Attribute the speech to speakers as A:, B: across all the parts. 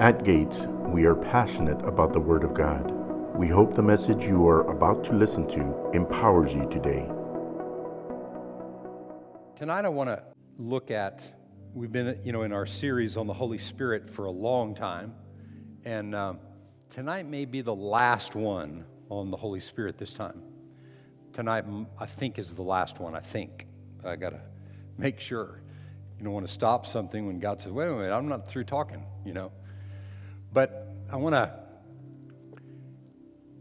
A: At Gates, we are passionate about the Word of God. We hope the message you are about to listen to empowers you today.
B: Tonight, I want to look at, we've been, you know, in our series on the Holy Spirit for a long time. And um, tonight may be the last one on the Holy Spirit this time. Tonight, I think, is the last one. I think. I got to make sure. You don't want to stop something when God says, wait a minute, I'm not through talking, you know. But I want to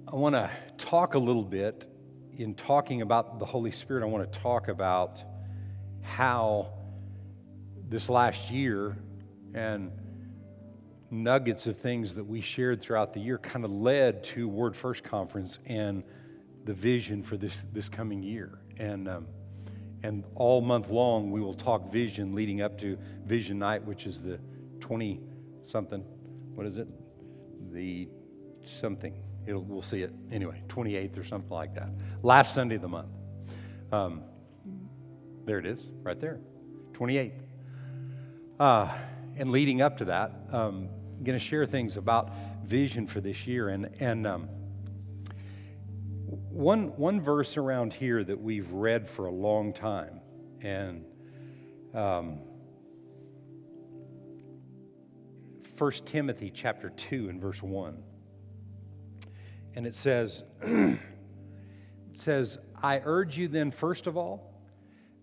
B: I want to talk a little bit in talking about the Holy Spirit. I want to talk about how this last year and nuggets of things that we shared throughout the year kind of led to Word First Conference and the vision for this, this coming year. And, um, and all month long, we will talk vision leading up to Vision Night, which is the 20 something what is it? The something. It'll, we'll see it anyway, 28th or something like that. Last Sunday of the month. Um, there it is, right there, 28th. Uh, and leading up to that, um, I'm going to share things about vision for this year. And, and um, one, one verse around here that we've read for a long time, and 1 Timothy chapter 2 and verse 1. And it says, it says, I urge you then, first of all,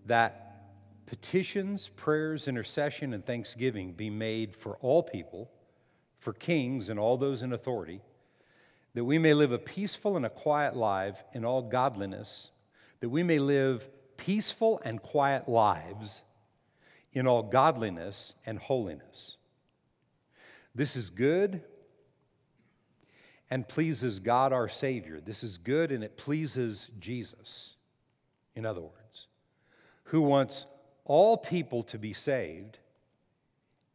B: that petitions, prayers, intercession, and thanksgiving be made for all people, for kings and all those in authority, that we may live a peaceful and a quiet life in all godliness, that we may live peaceful and quiet lives in all godliness and holiness. This is good and pleases God our Savior. This is good and it pleases Jesus, in other words, who wants all people to be saved.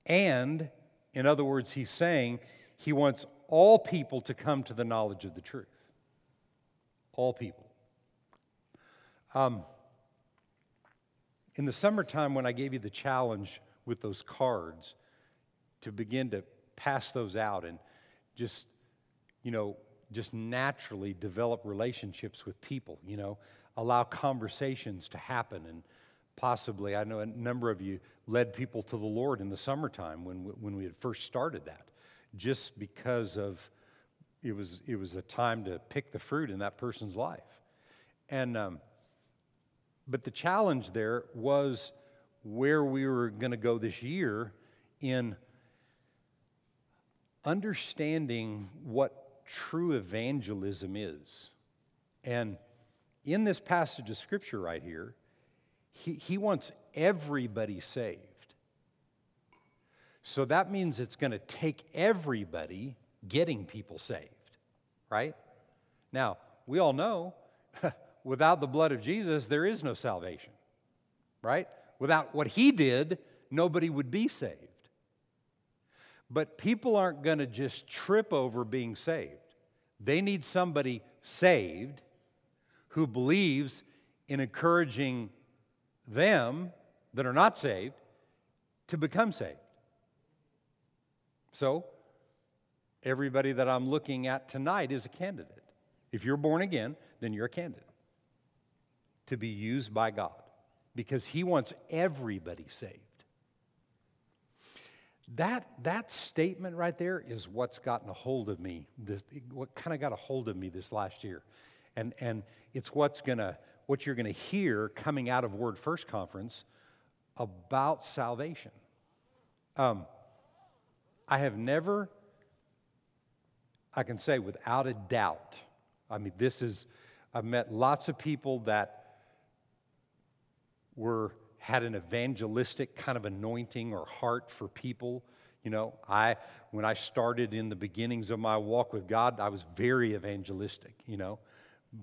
B: And, in other words, he's saying he wants all people to come to the knowledge of the truth. All people. Um, in the summertime, when I gave you the challenge with those cards to begin to pass those out and just, you know, just naturally develop relationships with people, you know, allow conversations to happen. And possibly, I know a number of you led people to the Lord in the summertime when, when we had first started that, just because of it was, it was a time to pick the fruit in that person's life. And, um, but the challenge there was where we were going to go this year in understanding what true evangelism is. And in this passage of scripture right here, he, he wants everybody saved. So that means it's going to take everybody getting people saved, right? Now, we all know without the blood of Jesus, there is no salvation, right? Without what he did, nobody would be saved. But people aren't going to just trip over being saved. They need somebody saved who believes in encouraging them that are not saved to become saved. So, everybody that I'm looking at tonight is a candidate. If you're born again, then you're a candidate to be used by God because He wants everybody saved. That, that statement right there is what's gotten a hold of me, this, what kind of got a hold of me this last year. And, and it's what's gonna, what you're going to hear coming out of Word First Conference about salvation. Um, I have never, I can say without a doubt, I mean, this is, I've met lots of people that were had an evangelistic kind of anointing or heart for people. You know, I when I started in the beginnings of my walk with God, I was very evangelistic, you know,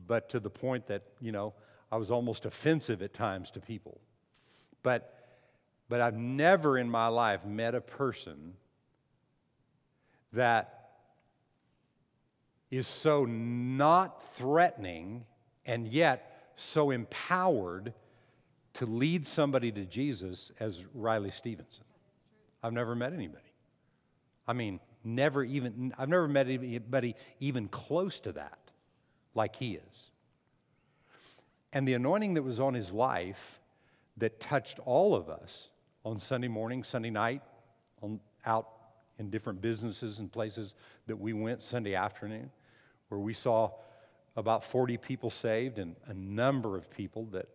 B: but to the point that, you know, I was almost offensive at times to people. But but I've never in my life met a person that is so not threatening and yet so empowered to lead somebody to Jesus as Riley Stevenson. I've never met anybody. I mean, never even, I've never met anybody even close to that like he is. And the anointing that was on his life that touched all of us on Sunday morning, Sunday night, on, out in different businesses and places that we went Sunday afternoon, where we saw about 40 people saved and a number of people that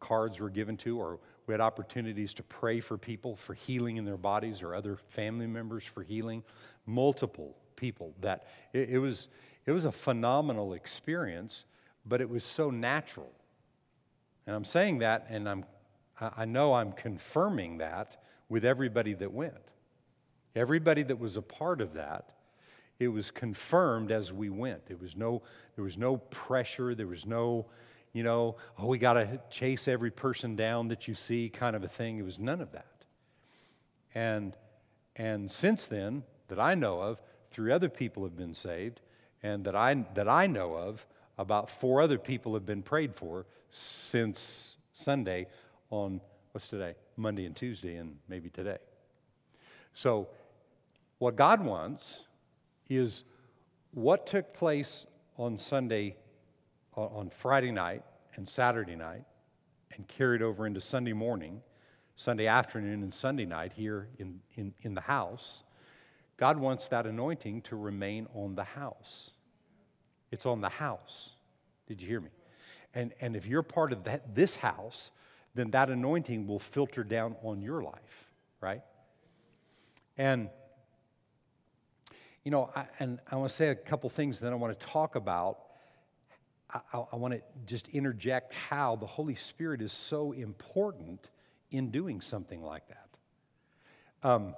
B: cards were given to, or we had opportunities to pray for people for healing in their bodies or other family members for healing. Multiple people that it, it was, it was a phenomenal experience, but it was so natural. And I'm saying that, and I'm, I know I'm confirming that with everybody that went. Everybody that was a part of that, it was confirmed as we went. It was no, there was no pressure, there was no, you know, oh, we got to chase every person down that you see kind of a thing. It was none of that. And, and since then, that I know of, three other people have been saved, and that I, that I know of, about four other people have been prayed for since Sunday on, what's today? Monday and Tuesday, and maybe today. So, what God wants is what took place on Sunday on Friday night and Saturday night and carried over into Sunday morning, Sunday afternoon, and Sunday night here in, in, in the house, God wants that anointing to remain on the house. It's on the house. Did you hear me? And, and if you're part of that, this house, then that anointing will filter down on your life, right? And, you know, I, and I want to say a couple things that I want to talk about I, I want to just interject how the Holy Spirit is so important in doing something like that. Um,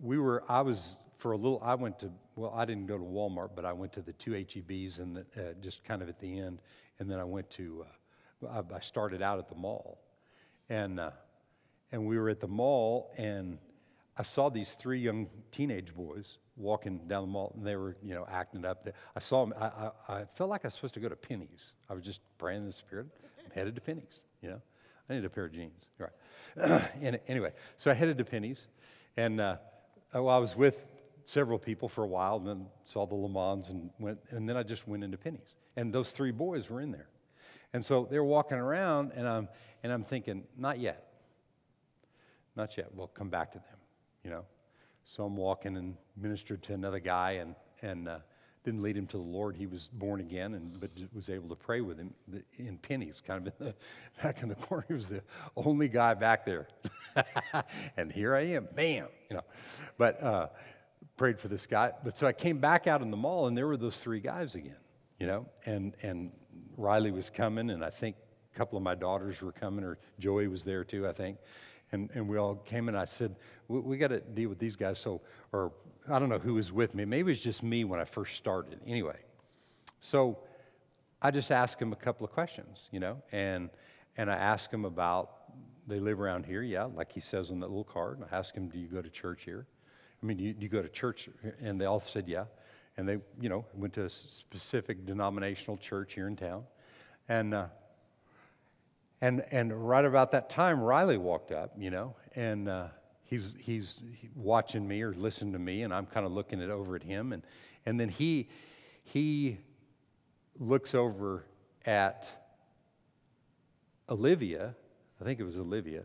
B: we were, I was for a little, I went to, well, I didn't go to Walmart, but I went to the two HEBs and the, uh, just kind of at the end. And then I went to, uh, I, I, started out at the mall. And, uh, and we were at the mall, and I saw these three young teenage boys walking down the mall, and they were, you know, acting up. There. I saw them. I, I, I, felt like I was supposed to go to Penney's. I was just praying in the Spirit. I'm headed to Penney's, you know. I need a pair of jeans. Right. and anyway, so I headed to Penney's and uh, well, I was with several people for a while, and then saw the Le Mans, and went, and then I just went into Penney's. and those three boys were in there, and so they're walking around, and I'm, and I'm thinking, not yet, not yet. We'll come back to them, you know. So I'm walking and ministered to another guy and, and uh, didn't lead him to the Lord. He was born again, and but was able to pray with him in Penney's, kind of in the, back in the corner. He was the only guy back there, and here I am, bam, you know. But uh, prayed for this guy. But so I came back out in the mall, and there were those three guys again, you know. And and Riley was coming, and I think a couple of my daughters were coming, or Joey was there too, I think and, and we all came and I said, we, we got to deal with these guys. So, or I don't know who was with me. Maybe it was just me when I first started. Anyway, so I just asked him a couple of questions, you know, and, and I asked him about, they live around here, yeah, like he says on that little card. And I asked him, do you go to church here? I mean, do you, do you go to church? And they all said, yeah. And they, you know, went to a specific denominational church here in town. And, uh, and, and right about that time, Riley walked up, you know, and uh, he's, he's watching me or listening to me, and I'm kind of looking it over at him. And, and then he, he looks over at Olivia, I think it was Olivia,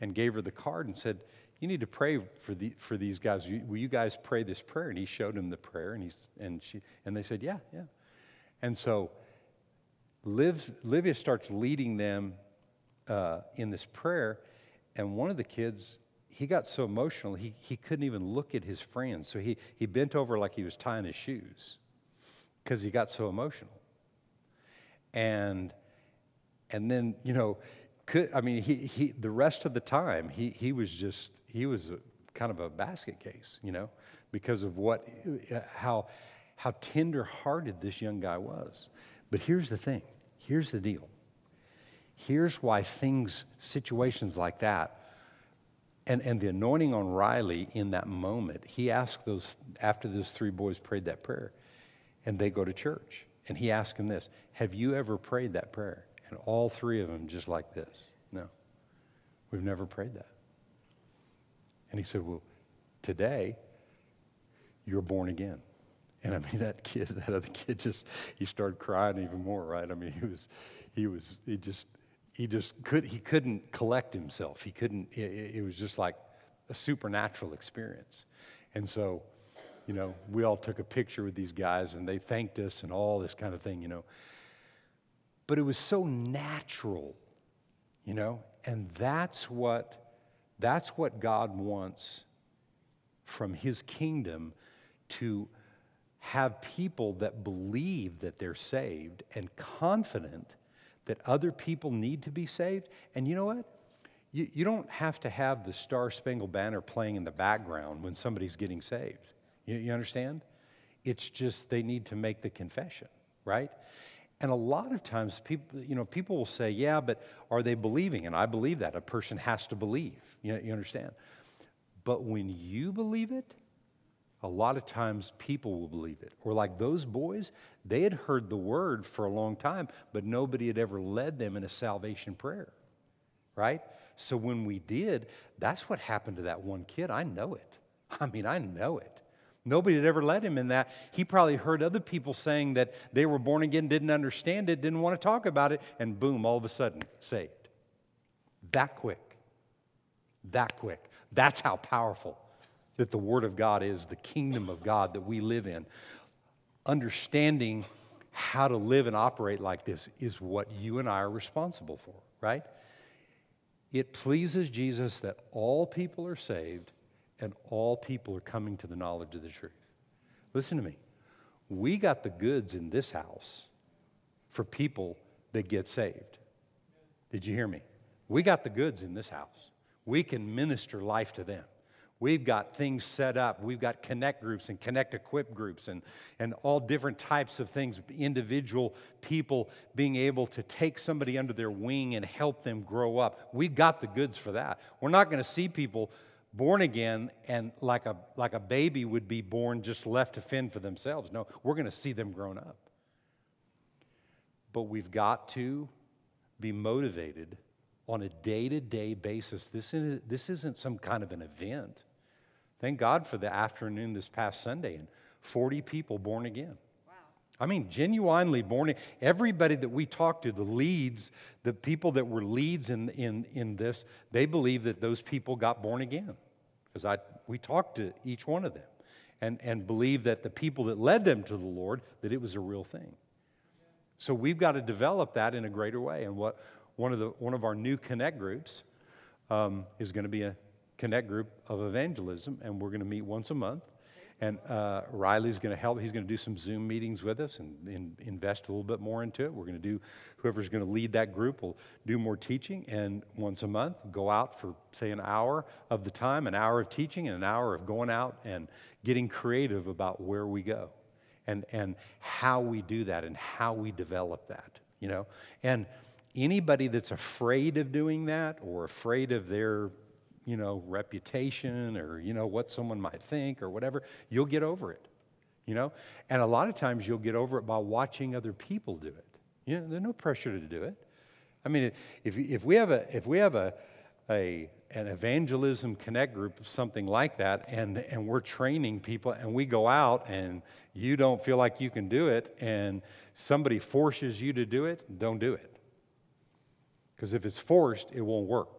B: and gave her the card and said, you need to pray for, the, for these guys. Will you guys pray this prayer? And he showed him the prayer, and, he's, and, she, and they said, yeah, yeah. And so Liv, Livia starts leading them uh, in this prayer, and one of the kids, he got so emotional, he, he couldn't even look at his friends. So he, he bent over like he was tying his shoes because he got so emotional. And, and then, you know, could, I mean, he, he, the rest of the time, he, he was just, he was a, kind of a basket case, you know, because of what, how, how tender hearted this young guy was. But here's the thing Here's the deal. Here's why things, situations like that, and, and the anointing on Riley in that moment, he asked those, after those three boys prayed that prayer, and they go to church. And he asked them this Have you ever prayed that prayer? And all three of them just like this No, we've never prayed that. And he said, Well, today, you're born again. And I mean, that kid, that other kid just, he started crying even more, right? I mean, he was, he was, he just, he just could, he couldn't collect himself. He couldn't, it, it was just like a supernatural experience. And so, you know, we all took a picture with these guys and they thanked us and all this kind of thing, you know. But it was so natural, you know, and that's what that's what God wants from his kingdom to have people that believe that they're saved and confident that other people need to be saved. And you know what? You, you don't have to have the Star Spangled Banner playing in the background when somebody's getting saved. You, you understand? It's just they need to make the confession, right? And a lot of times people, you know, people will say, yeah, but are they believing? And I believe that. A person has to believe. You, you understand? But when you believe it, a lot of times people will believe it. Or like those boys, they had heard the word for a long time, but nobody had ever led them in a salvation prayer. Right? So when we did, that's what happened to that one kid. I know it. I mean, I know it. Nobody had ever led him in that. He probably heard other people saying that they were born again, didn't understand it, didn't want to talk about it, and boom, all of a sudden, saved. That quick. That quick. That's how powerful that the Word of God is, the kingdom of God that we live in. Understanding how to live and operate like this is what you and I are responsible for, right? It pleases Jesus that all people are saved and all people are coming to the knowledge of the truth. Listen to me. We got the goods in this house for people that get saved. Did you hear me? We got the goods in this house. We can minister life to them. We've got things set up. We've got connect groups and connect equip groups and, and all different types of things. Individual people being able to take somebody under their wing and help them grow up. We've got the goods for that. We're not going to see people born again and like a, like a baby would be born just left to fend for themselves. No, we're going to see them grown up. But we've got to be motivated on a day to day basis. This, is, this isn't some kind of an event. Thank God for the afternoon this past Sunday and 40 people born again. I mean, genuinely born. Everybody that we talked to, the leads, the people that were leads in, in, in this, they believe that those people got born again because I, we talked to each one of them and, and believe that the people that led them to the Lord, that it was a real thing. So we've got to develop that in a greater way. And what one of, the, one of our new connect groups um, is going to be a connect group of evangelism, and we're going to meet once a month. And uh, Riley's going to help. He's going to do some Zoom meetings with us and, and, invest a little bit more into it. We're going to do, whoever's going to lead that group will do more teaching. And once a month, go out for, say, an hour of the time, an hour of teaching, and an hour of going out and getting creative about where we go and, and how we do that and how we develop that, you know? And anybody that's afraid of doing that or afraid of their you know, reputation or, you know, what someone might think or whatever, you'll get over it, you know? And a lot of times you'll get over it by watching other people do it. You know, there's no pressure to do it. I mean, if, if we have a, if we have a, a, an evangelism connect group, something like that, and, and we're training people and we go out and you don't feel like you can do it and somebody forces you to do it, don't do it. Because if it's forced, it won't work.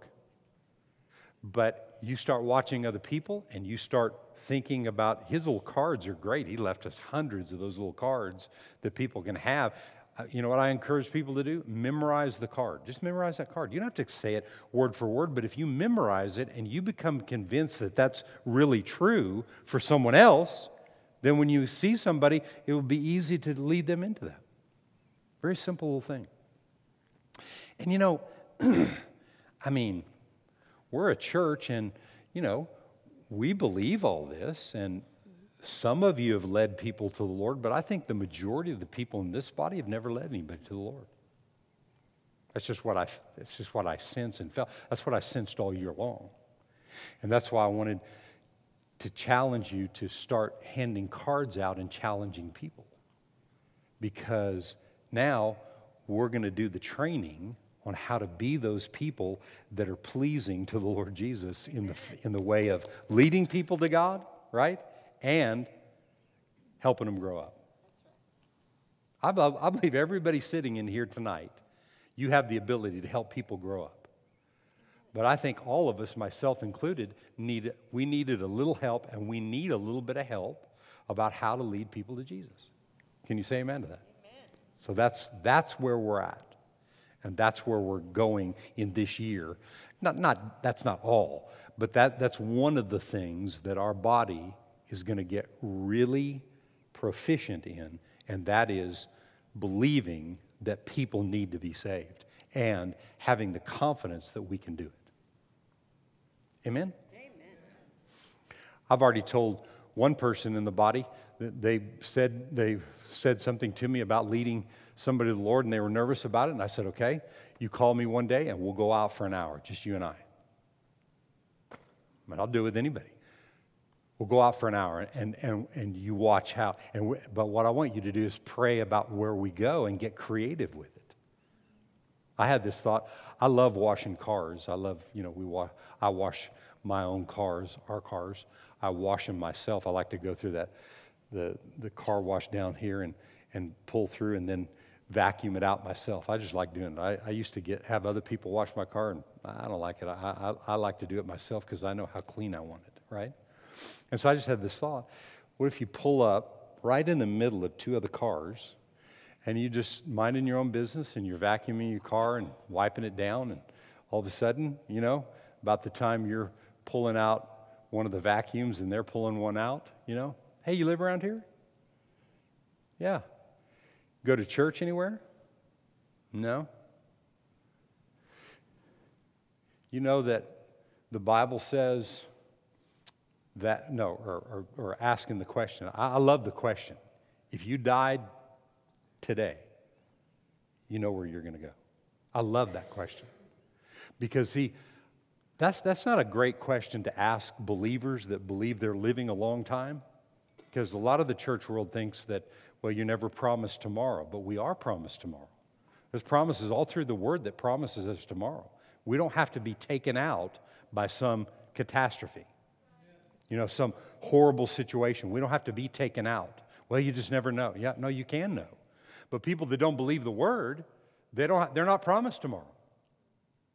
B: But you start watching other people and you start thinking about his little cards are great. He left us hundreds of those little cards that people can have. Uh, you know what I encourage people to do? Memorize the card. Just memorize that card. You don't have to say it word for word, but if you memorize it and you become convinced that that's really true for someone else, then when you see somebody, it will be easy to lead them into that. Very simple little thing. And you know, I mean, we're a church and, you know, we believe all this. And some of you have led people to the Lord, but I think the majority of the people in this body have never led anybody to the Lord. That's just what I, that's just what I sense and felt. That's what I sensed all year long. And that's why I wanted to challenge you to start handing cards out and challenging people. Because now we're going to do the training on how to be those people that are pleasing to the Lord Jesus in the, in the way of leading people to God, right? And helping them grow up. I, I believe everybody sitting in here tonight, you have the ability to help people grow up. But I think all of us, myself included, need, we needed a little help, and we need a little bit of help about how to lead people to Jesus. Can you say amen to that? Amen. So that's, that's where we're at. And that's where we're going in this year. Not, not, that's not all, but that, that's one of the things that our body is going to get really proficient in, and that is believing that people need to be saved and having the confidence that we can do it. Amen? Amen. I've already told one person in the body that they said they said something to me about leading somebody to the Lord and they were nervous about it. And I said, okay, you call me one day and we'll go out for an hour, just you and I. Mean, I'll do it with anybody. We'll go out for an hour and, and, and you watch how. And we, but what I want you to do is pray about where we go and get creative with it. I had this thought. I love washing cars. I love, you know, we wa- I wash my own cars, our cars. I wash them myself. I like to go through that, the, the car wash down here and, and pull through and then vacuum it out myself. I just like doing it. I, I used to get have other people wash my car, and I don't like it. I, I, I like to do it myself because I know how clean I want it, right? And so I just had this thought what if you pull up right in the middle of two other cars and you just minding your own business and you're vacuuming your car and wiping it down, and all of a sudden, you know, about the time you're pulling out one of the vacuums and they're pulling one out, you know, hey, you live around here? Yeah, Go to church anywhere? No. You know that the Bible says that, no, or, or, or asking the question. I, I love the question. If you died today, you know where you're going to go. I love that question. Because, see, that's, that's not a great question to ask believers that believe they're living a long time. Because a lot of the church world thinks that well, you never promise tomorrow, but we are promised tomorrow. There's promises all through the word that promises us tomorrow. We don't have to be taken out by some catastrophe, you know, some horrible situation. We don't have to be taken out. Well, you just never know. Yeah, no, you can know. But people that don't believe the word, they don't, they're not promised tomorrow.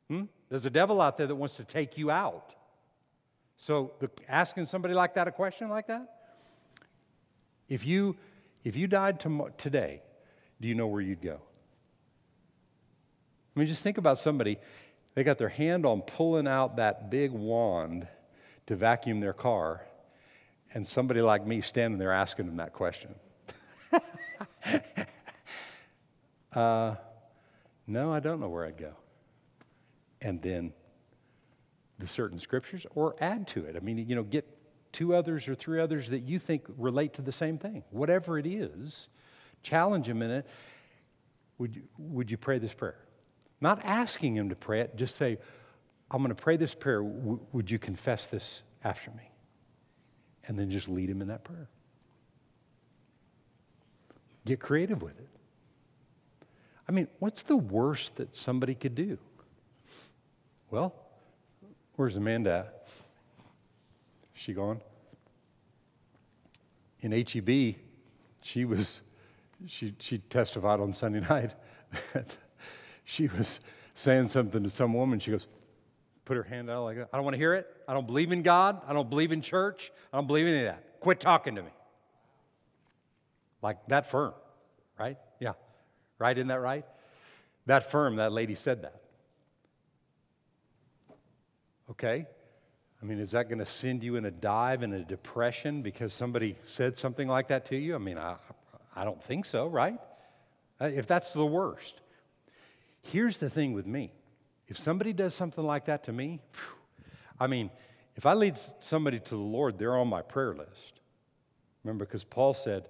B: Hmm? There's a devil out there that wants to take you out. So, the, asking somebody like that a question like that, if you if you died tom- today, do you know where you'd go? I mean, just think about somebody, they got their hand on pulling out that big wand to vacuum their car, and somebody like me standing there asking them that question. uh, no, I don't know where I'd go. And then the certain scriptures, or add to it. I mean, you know, get two others or three others that you think relate to the same thing. Whatever it is, challenge them in it. Would you, would you pray this prayer? Not asking him to pray it, just say, I'm going to pray this prayer. W- would you confess this after me? And then just lead him in that prayer. Get creative with it. I mean, what's the worst that somebody could do? Well, where's Amanda at? She gone? In HEB, she was, she, she testified on Sunday night that she was saying something to some woman. She goes, put her hand out like that. I don't want to hear it. I don't believe in God. I don't believe in church. I don't believe in any of that. Quit talking to me. Like that firm, right? Yeah. Right? Isn't that right? That firm, that lady said that. Okay? I mean, is that going to send you in a dive in a depression because somebody said something like that to you? I mean, I, I don't think so, right? Uh, if that's the worst. Here's the thing with me if somebody does something like that to me, I mean, if I lead somebody to the Lord, they're on my prayer list. Remember, because Paul said,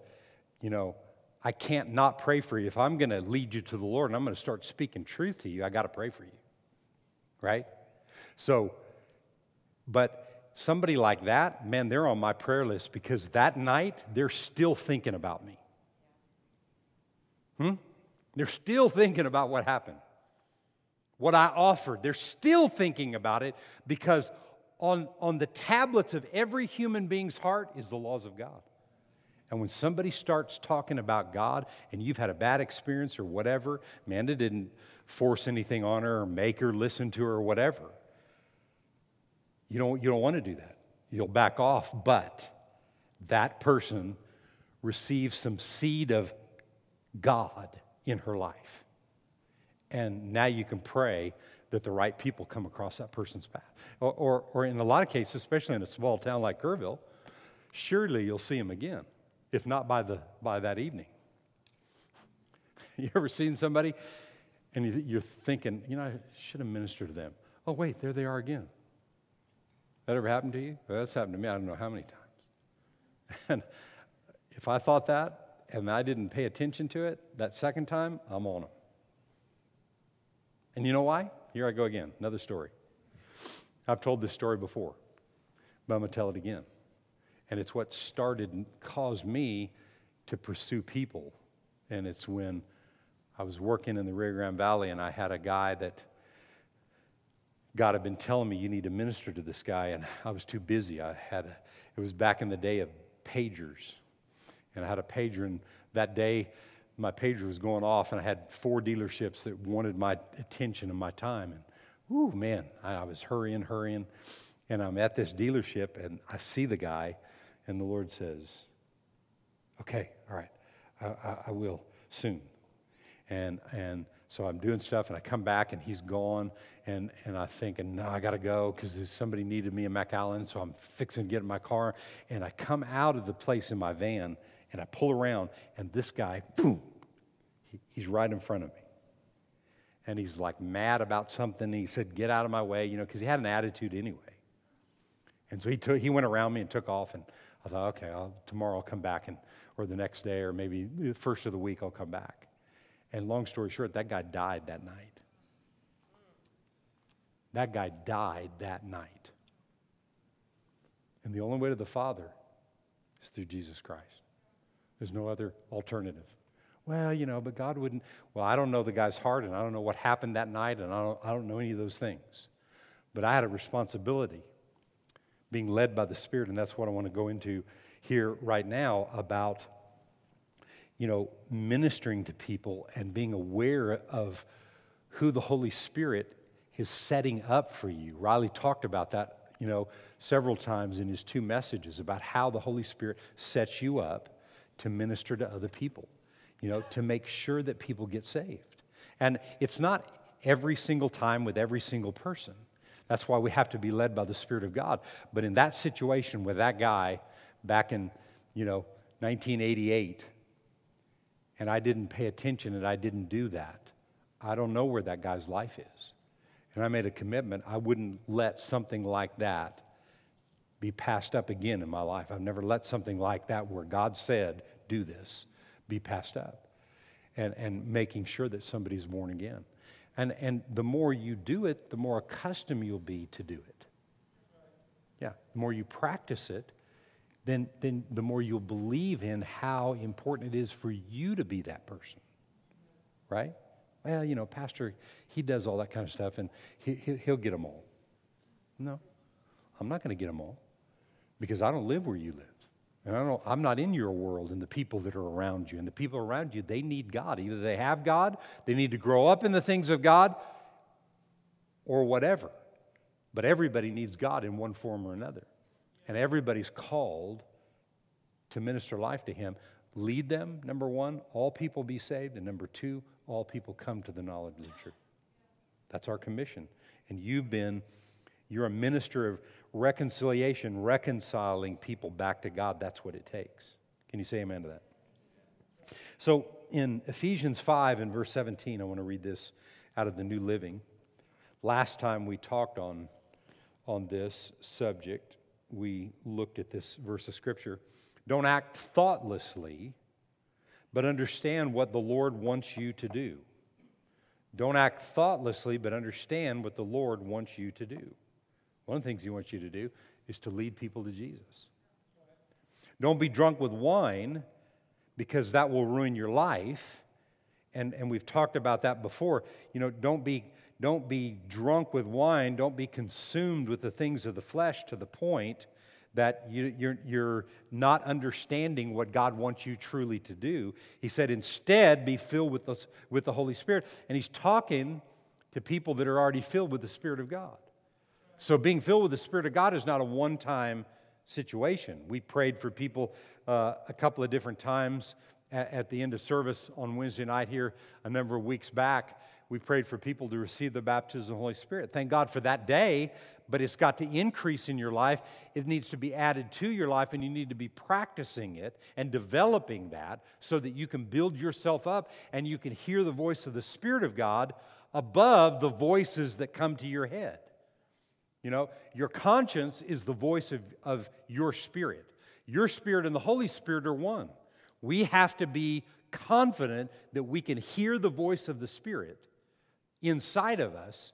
B: you know, I can't not pray for you. If I'm going to lead you to the Lord and I'm going to start speaking truth to you, I got to pray for you. Right? So, but somebody like that, man, they're on my prayer list because that night they're still thinking about me. Hmm? They're still thinking about what happened, what I offered. They're still thinking about it because on, on the tablets of every human being's heart is the laws of God. And when somebody starts talking about God and you've had a bad experience or whatever, Amanda didn't force anything on her or make her listen to her or whatever. You don't, you don't want to do that. You'll back off, but that person receives some seed of God in her life. And now you can pray that the right people come across that person's path. Or, or, or, in a lot of cases, especially in a small town like Kerrville, surely you'll see them again, if not by, the, by that evening. you ever seen somebody and you're thinking, you know, I should have ministered to them? Oh, wait, there they are again. That ever happened to you? Well, that's happened to me I don't know how many times. And if I thought that and I didn't pay attention to it, that second time, I'm on them. And you know why? Here I go again, another story. I've told this story before, but I'm going to tell it again. And it's what started and caused me to pursue people. And it's when I was working in the Rio Grande Valley and I had a guy that God had been telling me, you need to minister to this guy. And I was too busy. I had, a, it was back in the day of pagers. And I had a pager, and that day, my pager was going off, and I had four dealerships that wanted my attention and my time. And, ooh, man, I, I was hurrying, hurrying. And I'm at this dealership, and I see the guy, and the Lord says, Okay, all right, I, I, I will soon. And, and so I'm doing stuff, and I come back, and he's gone. And, and I think, and I got to go because somebody needed me in McAllen. So I'm fixing to get in my car. And I come out of the place in my van, and I pull around, and this guy, boom, he, he's right in front of me. And he's like mad about something. He said, Get out of my way, you know, because he had an attitude anyway. And so he, took, he went around me and took off. And I thought, okay, I'll, tomorrow I'll come back, and, or the next day, or maybe the first of the week I'll come back. And long story short, that guy died that night. That guy died that night. And the only way to the Father is through Jesus Christ. There's no other alternative. Well, you know, but God wouldn't. Well, I don't know the guy's heart, and I don't know what happened that night, and I don't, I don't know any of those things. But I had a responsibility being led by the Spirit, and that's what I want to go into here right now about, you know, ministering to people and being aware of who the Holy Spirit is setting up for you. Riley talked about that, you know, several times in his two messages about how the Holy Spirit sets you up to minister to other people, you know, to make sure that people get saved. And it's not every single time with every single person. That's why we have to be led by the Spirit of God. But in that situation with that guy back in, you know, 1988, and I didn't pay attention and I didn't do that, I don't know where that guy's life is. And I made a commitment I wouldn't let something like that be passed up again in my life. I've never let something like that, where God said, do this, be passed up. And, and making sure that somebody's born again. And, and the more you do it, the more accustomed you'll be to do it. Yeah, the more you practice it, then, then the more you'll believe in how important it is for you to be that person. Right? Well, you know, Pastor, he does all that kind of stuff and he, he'll get them all. No, I'm not going to get them all because I don't live where you live. And I don't, I'm not in your world and the people that are around you. And the people around you, they need God. Either they have God, they need to grow up in the things of God, or whatever. But everybody needs God in one form or another. And everybody's called to minister life to Him. Lead them, number one, all people be saved. And number two, all people come to the knowledge of the truth. That's our commission. And you've been, you're a minister of reconciliation, reconciling people back to God. That's what it takes. Can you say amen to that? So in Ephesians 5 and verse 17, I want to read this out of the New Living. Last time we talked on, on this subject, we looked at this verse of Scripture. Don't act thoughtlessly, but understand what the Lord wants you to do. Don't act thoughtlessly, but understand what the Lord wants you to do. One of the things he wants you to do is to lead people to Jesus. Don't be drunk with wine because that will ruin your life. And, and we've talked about that before. You know, don't be, don't be drunk with wine. Don't be consumed with the things of the flesh to the point that you, you're, you're not understanding what God wants you truly to do. He said, instead, be filled with the, with the Holy Spirit. And he's talking to people that are already filled with the Spirit of God. So, being filled with the Spirit of God is not a one time situation. We prayed for people uh, a couple of different times at, at the end of service on Wednesday night here a number of weeks back. We prayed for people to receive the baptism of the Holy Spirit. Thank God for that day, but it's got to increase in your life. It needs to be added to your life, and you need to be practicing it and developing that so that you can build yourself up and you can hear the voice of the Spirit of God above the voices that come to your head. You know, your conscience is the voice of, of your spirit. Your spirit and the Holy Spirit are one. We have to be confident that we can hear the voice of the Spirit inside of us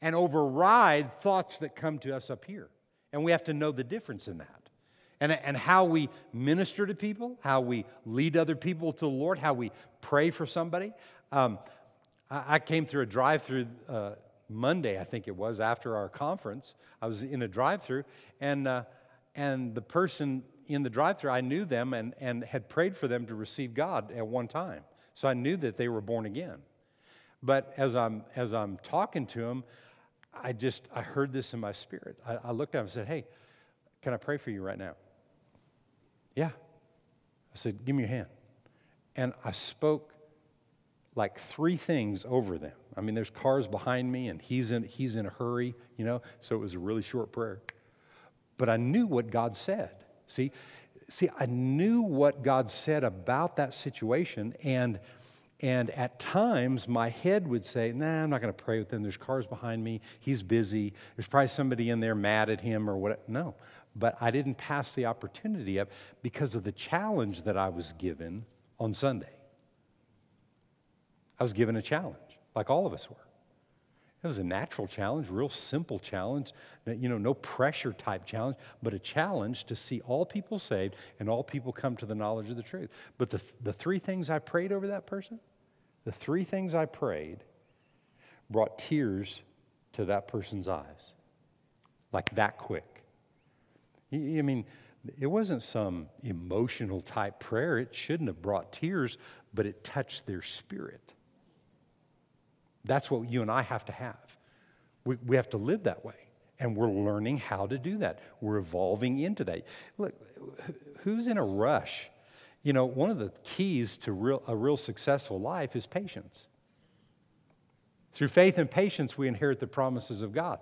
B: and override thoughts that come to us up here. And we have to know the difference in that. And, and how we minister to people, how we lead other people to the Lord, how we pray for somebody. Um, I, I, came through a drive through uh, Monday, I think it was, after our conference. I was in a drive through, and, uh, and the person in the drive through, I knew them and, and had prayed for them to receive God at one time. So I knew that they were born again. But as I'm, as I'm talking to him, I just, I heard this in my spirit. I, I looked at him and said, Hey, can I pray for you right now? Yeah. I said, Give me your hand. And I spoke like three things over them. I mean, there's cars behind me, and he's in, he's in a hurry, you know, so it was a really short prayer. But I knew what God said. See, see, I knew what God said about that situation, and and at times, my head would say, Nah, I'm not going to pray with him. There's cars behind me. He's busy. There's probably somebody in there mad at him or what. No. But I didn't pass the opportunity up because of the challenge that I was given on Sunday. I was given a challenge, like all of us were. It was a natural challenge, real simple challenge, you know, no pressure type challenge, but a challenge to see all people saved and all people come to the knowledge of the truth. But the, the three things I prayed over that person, the three things I prayed brought tears to that person's eyes, like that quick. I mean, it wasn't some emotional type prayer. It shouldn't have brought tears, but it touched their spirit. That's what you and I have to have. We, we have to live that way. And we're learning how to do that. We're evolving into that. Look, who's in a rush? You know, one of the keys to real, a real successful life is patience. Through faith and patience, we inherit the promises of God.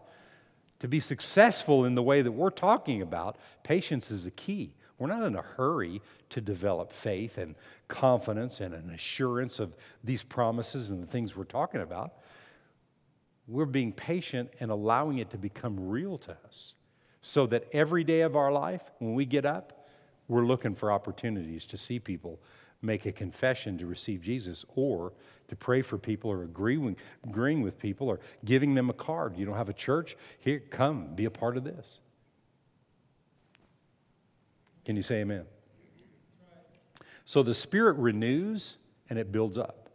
B: To be successful in the way that we're talking about, patience is a key. We're not in a hurry to develop faith and confidence and an assurance of these promises and the things we're talking about. We're being patient and allowing it to become real to us so that every day of our life, when we get up, we're looking for opportunities to see people make a confession to receive Jesus or to pray for people or agreeing, agreeing with people or giving them a card. You don't have a church? Here, come, be a part of this. Can you say amen? So the Spirit renews and it builds up.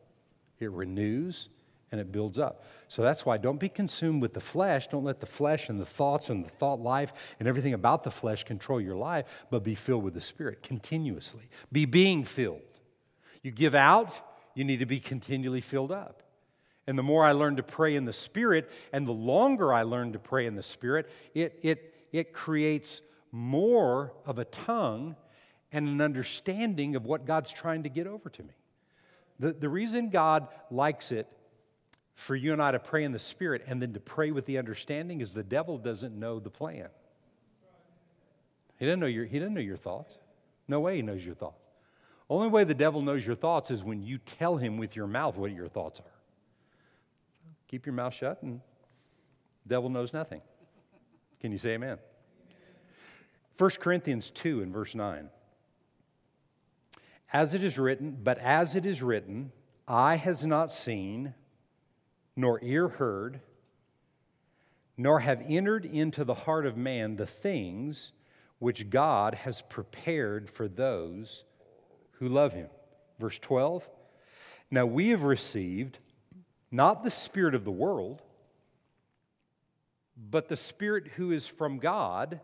B: It renews and it builds up. So that's why don't be consumed with the flesh. Don't let the flesh and the thoughts and the thought life and everything about the flesh control your life, but be filled with the Spirit continuously. Be being filled. You give out, you need to be continually filled up. And the more I learn to pray in the Spirit, and the longer I learn to pray in the Spirit, it, it, it creates more of a tongue and an understanding of what God's trying to get over to me. The, the reason God likes it for you and I to pray in the Spirit and then to pray with the understanding is the devil doesn't know the plan. He didn't know your, he didn't know your thoughts. No way he knows your thoughts. Only way the devil knows your thoughts is when you tell him with your mouth what your thoughts are. Keep your mouth shut and devil knows nothing. Can you say amen? 1 Corinthians 2 and verse 9. As it is written, but as it is written, eye has not seen, nor ear heard, nor have entered into the heart of man the things which God has prepared for those who love him. Verse 12. Now we have received not the Spirit of the world, but the Spirit who is from God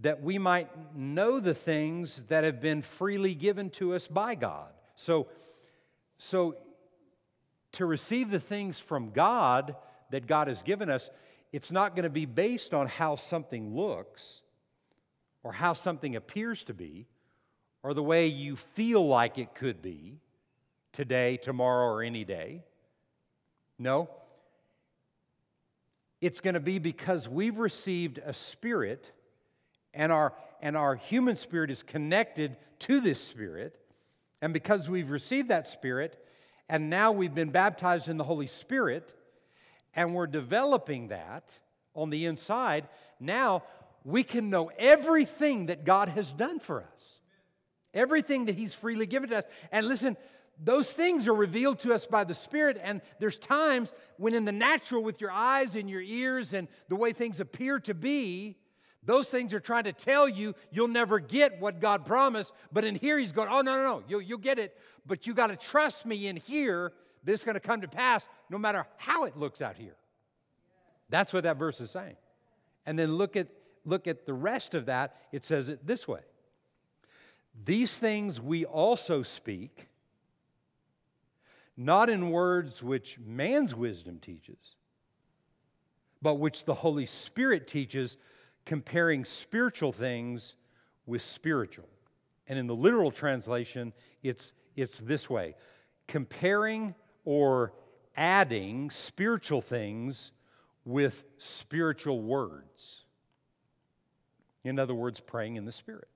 B: that we might know the things that have been freely given to us by God. So, so to receive the things from God that God has given us, it's not going to be based on how something looks or how something appears to be or the way you feel like it could be today, tomorrow, or any day. No. It's going to be because we've received a spirit and our, and our human spirit is connected to this spirit. And because we've received that spirit, and now we've been baptized in the Holy Spirit, and we're developing that on the inside, now we can know everything that God has done for us, everything that He's freely given to us. And listen, those things are revealed to us by the Spirit, and there's times when, in the natural, with your eyes and your ears and the way things appear to be, those things are trying to tell you you'll never get what God promised. But in here, He's going, Oh, no, no, no, you'll, you'll get it. But you got to trust me in here this is going to come to pass no matter how it looks out here. That's what that verse is saying. And then look at, look at the rest of that. It says it this way These things we also speak, not in words which man's wisdom teaches, but which the Holy Spirit teaches, comparing spiritual things with spiritual. And in the literal translation, it's, it's this way comparing or adding spiritual things with spiritual words. In other words, praying in the Spirit.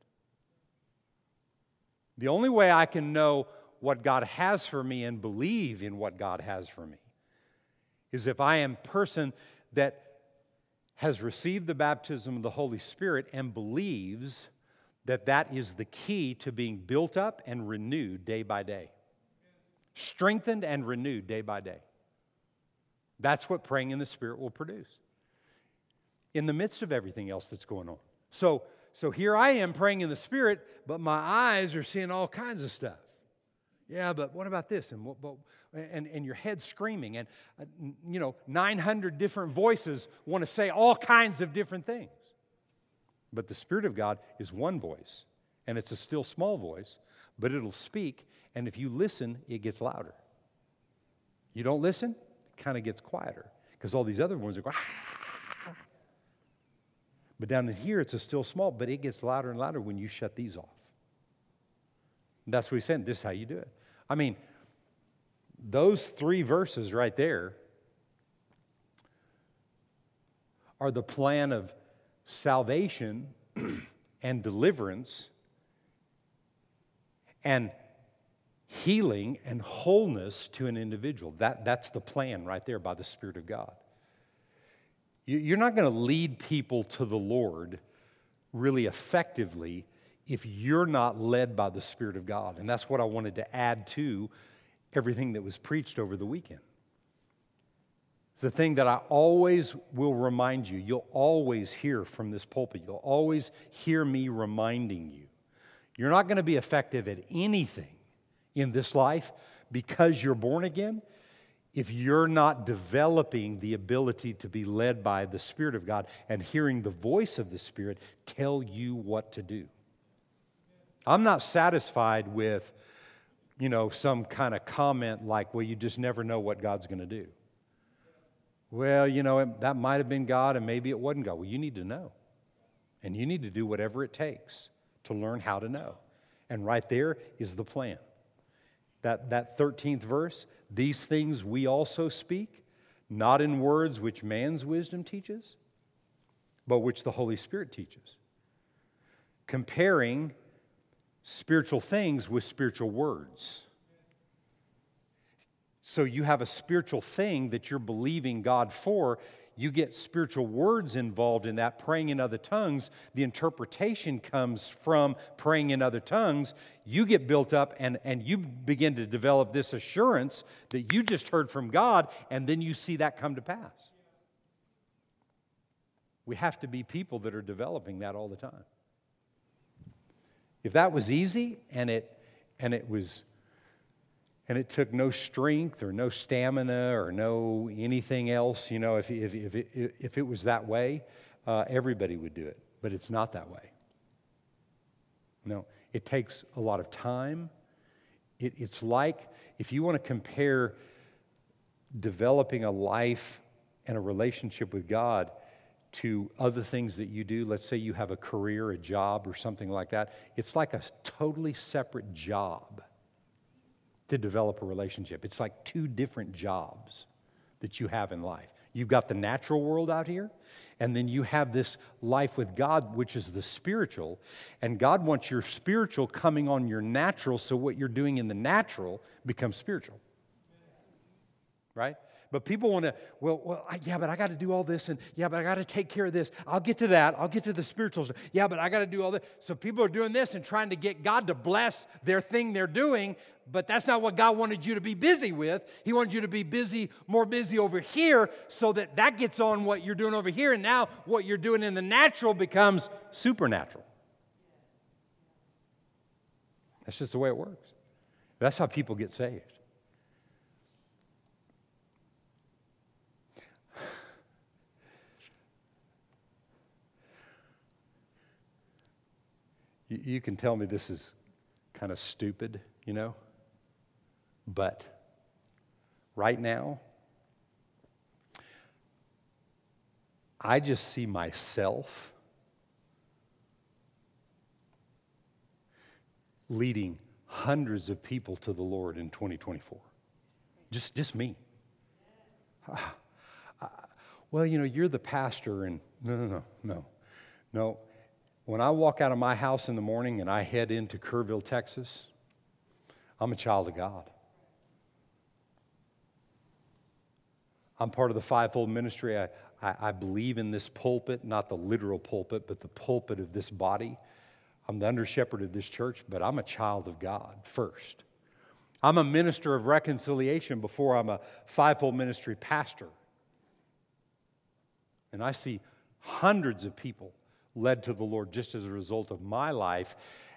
B: The only way I can know what God has for me and believe in what God has for me is if I am person that has received the baptism of the Holy Spirit and believes that that is the key to being built up and renewed day by day. Strengthened and renewed day by day. That's what praying in the Spirit will produce in the midst of everything else that's going on. So, so here I am praying in the Spirit, but my eyes are seeing all kinds of stuff. Yeah, but what about this? And, what, and, and your head screaming, and uh, you know, 900 different voices want to say all kinds of different things. But the Spirit of God is one voice, and it's a still small voice, but it'll speak, and if you listen, it gets louder. You don't listen, it kind of gets quieter because all these other ones are going. Ah. But down in here, it's a still small, but it gets louder and louder when you shut these off. That's what he's saying. This is how you do it. I mean, those three verses right there are the plan of salvation and deliverance and healing and wholeness to an individual. That, that's the plan right there by the Spirit of God. You're not going to lead people to the Lord really effectively if you're not led by the Spirit of God. And that's what I wanted to add to everything that was preached over the weekend. It's the thing that I always will remind you. You'll always hear from this pulpit. You'll always hear me reminding you. You're not going to be effective at anything in this life because you're born again if you're not developing the ability to be led by the Spirit of God and hearing the voice of the Spirit tell you what to do. I'm not satisfied with, you know, some kind of comment like, well, you just never know what God's going to do. Well, you know, that might have been God and maybe it wasn't God. Well, you need to know. And you need to do whatever it takes to learn how to know. And right there is the plan. That, that 13th verse, these things we also speak, not in words which man's wisdom teaches, but which the Holy Spirit teaches. Comparing spiritual things with spiritual words. So you have a spiritual thing that you're believing God for. You get spiritual words involved in that, praying in other tongues. The interpretation comes from praying in other tongues. You get built up and, and you begin to develop this assurance that you just heard from God, and then you see that come to pass. We have to be people that are developing that all the time. If that was easy and it, and it was and it took no strength or no stamina or no anything else, you know, if, if, if, it, if it was that way, uh, everybody would do it. But it's not that way. No, it takes a lot of time. It, it's like if you want to compare developing a life and a relationship with God to other things that you do, let's say you have a career, a job, or something like that, it's like a totally separate job to develop a relationship. It's like two different jobs that you have in life. You've got the natural world out here, and then you have this life with God, which is the spiritual. And God wants your spiritual coming on your natural, so what you're doing in the natural becomes spiritual. Right? But people want to, well, well, I, yeah, but I got to do all this, and yeah, but I got to take care of this. I'll get to that. I'll get to the spiritual stuff. Yeah, but I got to do all this. So people are doing this and trying to get God to bless their thing they're doing, but that's not what God wanted you to be busy with. He wanted you to be busy, more busy over here, so that that gets on what you're doing over here, and now what you're doing in the natural becomes supernatural. That's just the way it works. That's how people get saved. You, can tell me this is kind of stupid, you know? But right now, I just see myself leading hundreds of people to the Lord in 2024. Just, just me. Well, you know, you're the pastor, and no, no, no, no. No, when I walk out of my house in the morning and I head into Kerrville, Texas, I'm a child of God. I'm part of the fivefold ministry. I, I, I, believe in this pulpit, not the literal pulpit, but the pulpit of this body. I'm the under shepherd of this church, but I'm a child of God first. I'm a minister of reconciliation before I'm a fivefold ministry pastor. And I see hundreds of people led to the Lord just as a result of my life,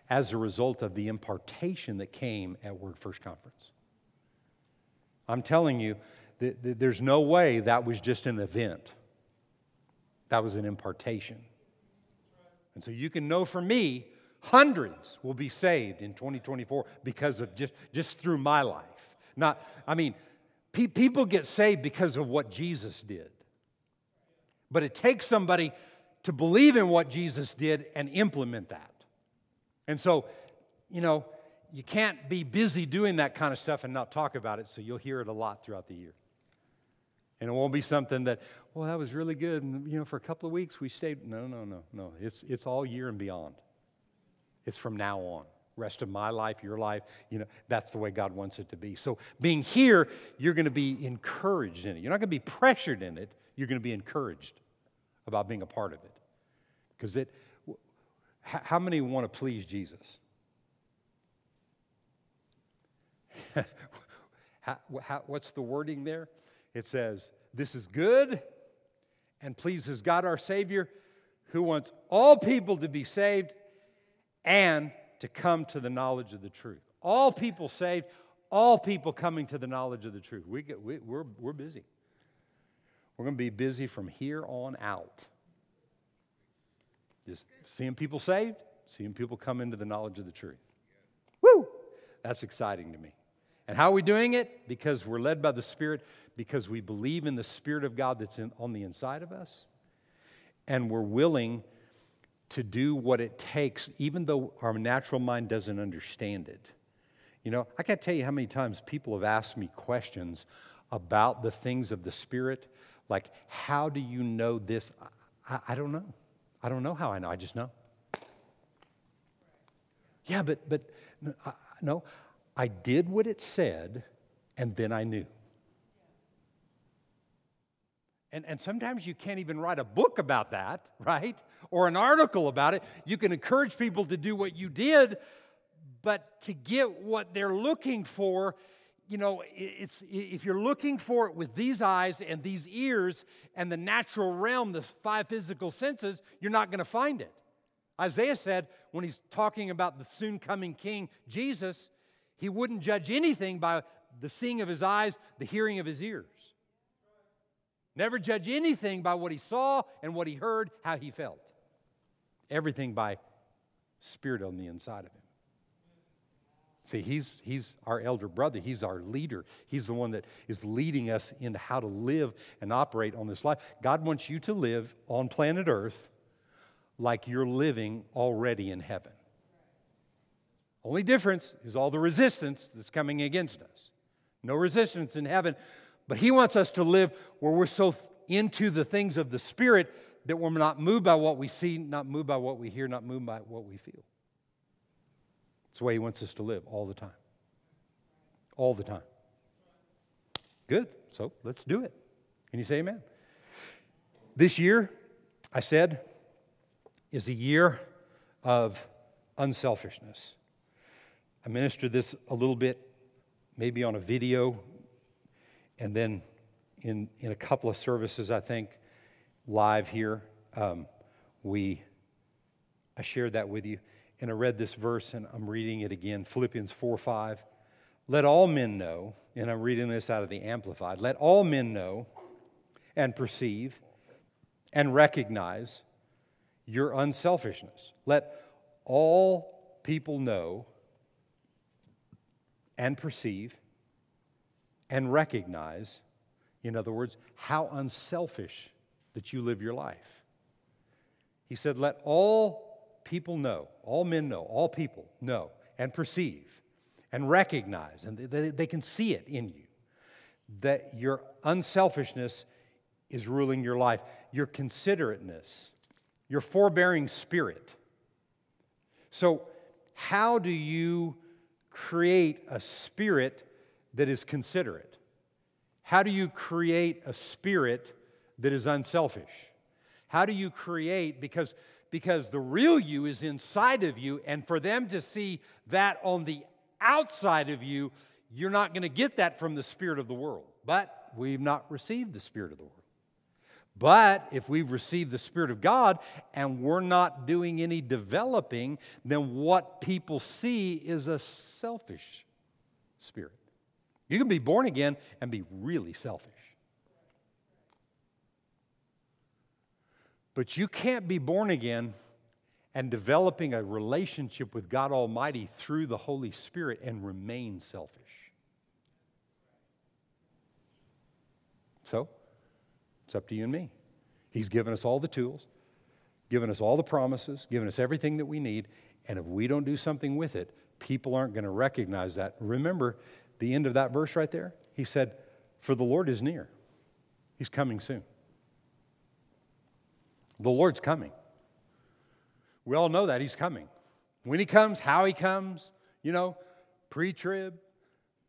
B: as a result of the impartation that came at Word First Conference. I'm telling you, there's no way that was just an event, that was an impartation. And so you can know for me, hundreds will be saved in 2024 because of just, just through my life. Not, I mean, pe- people get saved because of what Jesus did. But it takes somebody to believe in what Jesus did and implement that. And so, you know, you can't be busy doing that kind of stuff and not talk about it, so you'll hear it a lot throughout the year. And it won't be something that, well, that was really good. And, you know, for a couple of weeks we stayed. No, no, no, no. It's, it's all year and beyond. It's from now on. Rest of my life, your life, you know, that's the way God wants it to be. So being here, you're going to be encouraged in it. You're not going to be pressured in it. You're going to be encouraged about being a part of it. Because it, how many want to please Jesus? how, how, what's the wording there? It says, This is good and pleases God our Savior, who wants all people to be saved and to come to the knowledge of the truth. All people saved, all people coming to the knowledge of the truth. We get, we, we're, we're busy. We're going to be busy from here on out. Just seeing people saved, seeing people come into the knowledge of the truth. Woo! That's exciting to me. And how are we doing it? Because we're led by the Spirit, because we believe in the Spirit of God that's in, on the inside of us, and we're willing to do what it takes, even though our natural mind doesn't understand it. You know, I can't tell you how many times people have asked me questions about the things of the Spirit, like, how do you know this? I, I don't know. I don't know how I know, I just know. Yeah, but, but no, I did what it said, and then I knew. And, and sometimes you can't even write a book about that, right? Or an article about it. You can encourage people to do what you did, but to get what they're looking for, you know, it's, if you're looking for it with these eyes and these ears and the natural realm, the five physical senses, you're not going to find it. Isaiah said when he's talking about the soon coming king, Jesus, he wouldn't judge anything by the seeing of his eyes, the hearing of his ears. Never judge anything by what he saw and what he heard, how he felt. Everything by spirit on the inside of him. See, he's, he's our elder brother. He's our leader. He's the one that is leading us into how to live and operate on this life. God wants you to live on planet Earth like you're living already in heaven. Only difference is all the resistance that's coming against us. No resistance in heaven, but He wants us to live where we're so into the things of the Spirit that we're not moved by what we see, not moved by what we hear, not moved by what we feel. It's the way He wants us to live all the time. All the time. Good. So let's do it. Can you say amen? This year, I said, is a year of unselfishness. I ministered this a little bit, maybe on a video, and then in, in a couple of services, I think, live here. Um, we I shared that with you and I read this verse and I'm reading it again Philippians 4 5. Let all men know, and I'm reading this out of the Amplified, let all men know and perceive and recognize your unselfishness. Let all people know and perceive and recognize, in other words, how unselfish that you live your life. He said, Let all people know, all men know, all people know and perceive and recognize, and they, they can see it in you, that your unselfishness is ruling your life, your considerateness, your forbearing spirit. So, how do you create a spirit that is considerate? How do you create a spirit that is unselfish? How do you create, because because the real you is inside of you, and for them to see that on the outside of you, you're not going to get that from the Spirit of the world. But we've not received the Spirit of the world. But if we've received the Spirit of God and we're not doing any developing, then what people see is a selfish spirit. You can be born again and be really selfish. But you can't be born again and developing a relationship with God Almighty through the Holy Spirit and remain selfish. So, it's up to you and me. He's given us all the tools, given us all the promises, given us everything that we need, and if we don't do something with it, people aren't going to recognize that. Remember the end of that verse right there? He said, For the Lord is near, He's coming soon. The Lord's coming. We all know that He's coming. When He comes, how He comes, you know, pre trib,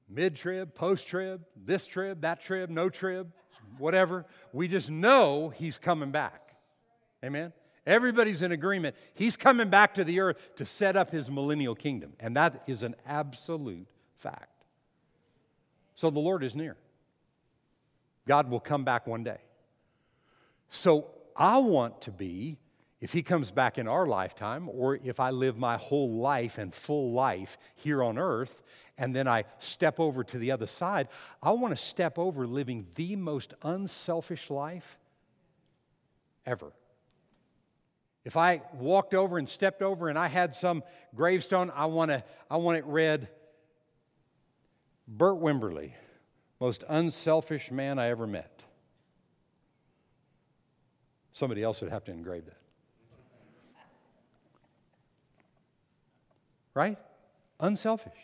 B: mid trib, post trib, this trib, that trib, no trib, whatever. We just know He's coming back. Amen? Everybody's in agreement. He's coming back to the earth to set up His millennial kingdom. And that is an absolute fact. So the Lord is near. God will come back one day. So I want to be, if he comes back in our lifetime, or if I live my whole life and full life here on earth, and then I step over to the other side, I want to step over living the most unselfish life ever. If I walked over and stepped over and I had some gravestone, I want, to, I want it read Bert Wimberly, most unselfish man I ever met. Somebody else would have to engrave that. Right? Unselfish.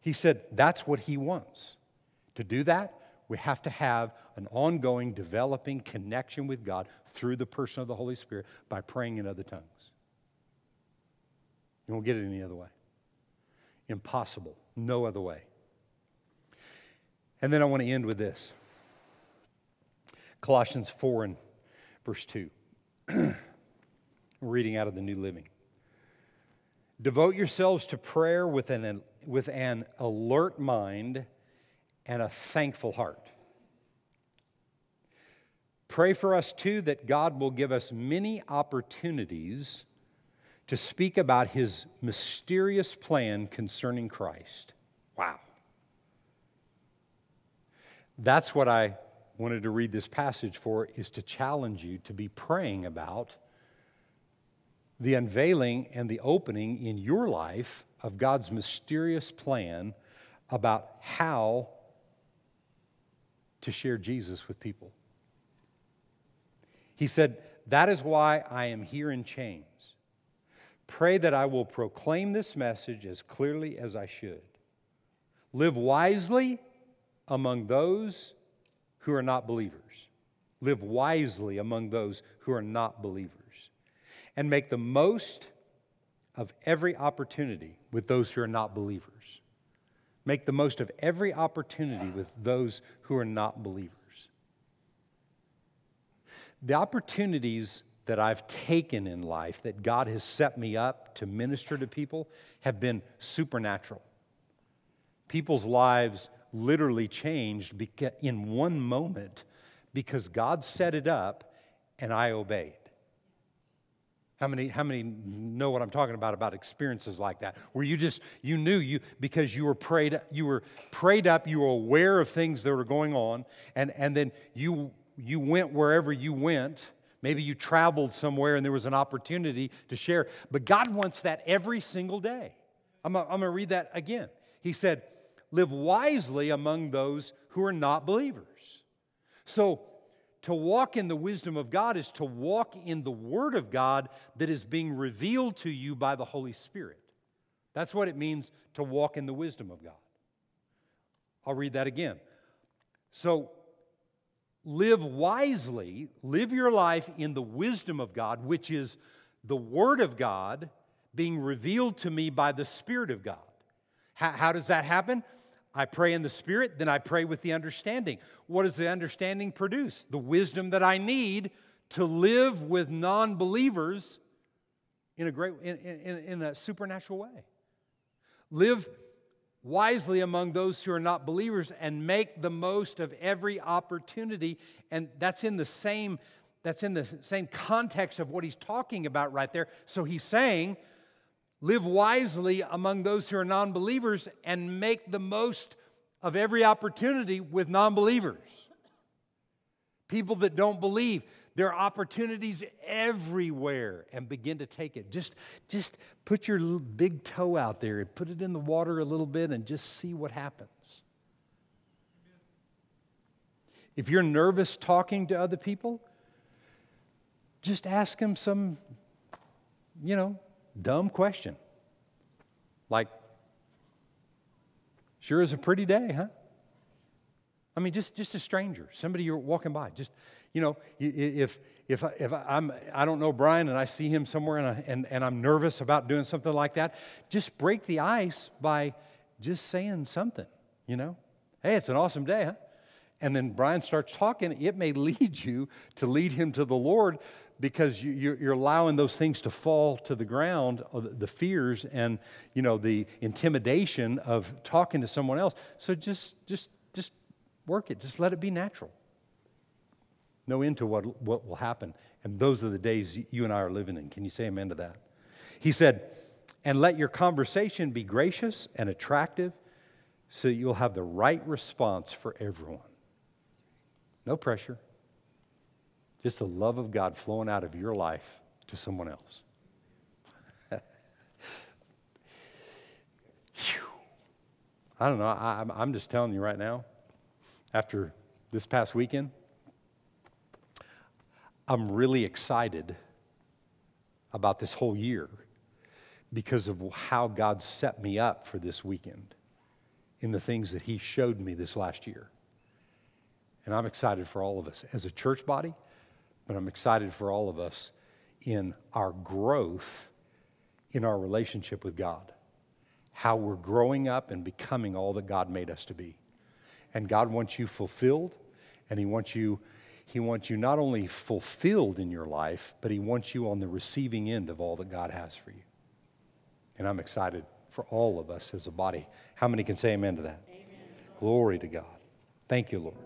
B: He said that's what he wants. To do that, we have to have an ongoing, developing connection with God through the person of the Holy Spirit by praying in other tongues. You won't get it any other way. Impossible. No other way. And then I want to end with this Colossians 4 and Verse 2. reading out of the New Living. Devote yourselves to prayer with an, with an alert mind and a thankful heart. Pray for us too that God will give us many opportunities to speak about his mysterious plan concerning Christ. Wow. That's what I wanted to read this passage for is to challenge you to be praying about the unveiling and the opening in your life of God's mysterious plan about how to share Jesus with people. He said, That is why I am here in chains. Pray that I will proclaim this message as clearly as I should. Live wisely among those who are not believers. Live wisely among those who are not believers. And make the most of every opportunity with those who are not believers. Make the most of every opportunity with those who are not believers. The opportunities that I've taken in life that God has set me up to minister to people have been supernatural. People's lives literally changed in one moment because God set it up and I obeyed. How many, how many know what I'm talking about about experiences like that? Where you just you knew you because you were prayed you were prayed up, you were aware of things that were going on, and, and then you you went wherever you went. Maybe you traveled somewhere and there was an opportunity to share. But God wants that every single day. I'm, I'm going to read that again. He said, Live wisely among those who are not believers. So to walk in the wisdom of God is to walk in the Word of God that is being revealed to you by the Holy Spirit. That's what it means to walk in the wisdom of God. I'll read that again. So, live wisely, live your life in the wisdom of God, which is the Word of God being revealed to me by the Spirit of God. How, how does that happen? I pray in the Spirit, then I pray with the understanding. What does the understanding produce? The wisdom that I need to live with non believers in a great in, in, in a supernatural way. Live wisely among those who are not believers and make the most of every opportunity. And that's in the same that's in the same context of what he's talking about right there. So he's saying, Live wisely among those who are non believers and make the most of every opportunity with non believers. People that don't believe, there are opportunities everywhere and begin to take it. Just, just put your big toe out there and put it in the water a little bit and just see what happens. If you're nervous talking to other people, just ask them some, you know, dumb question. Like, sure is a pretty day, huh? I mean, just, just a stranger, somebody you're walking by. Just, you know, if, if, I, if I'm, I don't know Brian and I see him somewhere and, I, and, and I'm nervous about doing something like that, just break the ice by just saying something, you know? Hey, it's an awesome day, huh? And then Brian starts talking. It may lead you to lead him to the Lord, because you're allowing those things to fall to the ground, uh, the fears and you know the intimidation of talking to someone else. So just just just work it. Just let it be natural. No into what what will happen. And those are the days you and I are living in. Can you say amen to that? He said, and let your conversation be gracious and attractive so you'll have the right response for everyone. No pressure. Just the love of God flowing out of your life to someone else. I don't know. I, am just telling you right now, after this past weekend, I'm really excited about this whole year because of how God set me up for this weekend in the things that He showed me this last year. And I'm excited for all of us as a church body but I'm excited for all of us in our growth in our relationship with God, how we're growing up and becoming all that God made us to be. And God wants you fulfilled, and He wants you. He wants you not only fulfilled in your life, but He wants you on the receiving end of all that God has for you. And I'm excited for all of us as a body. How many can say amen to that? Amen. Glory to God. Thank you, Lord.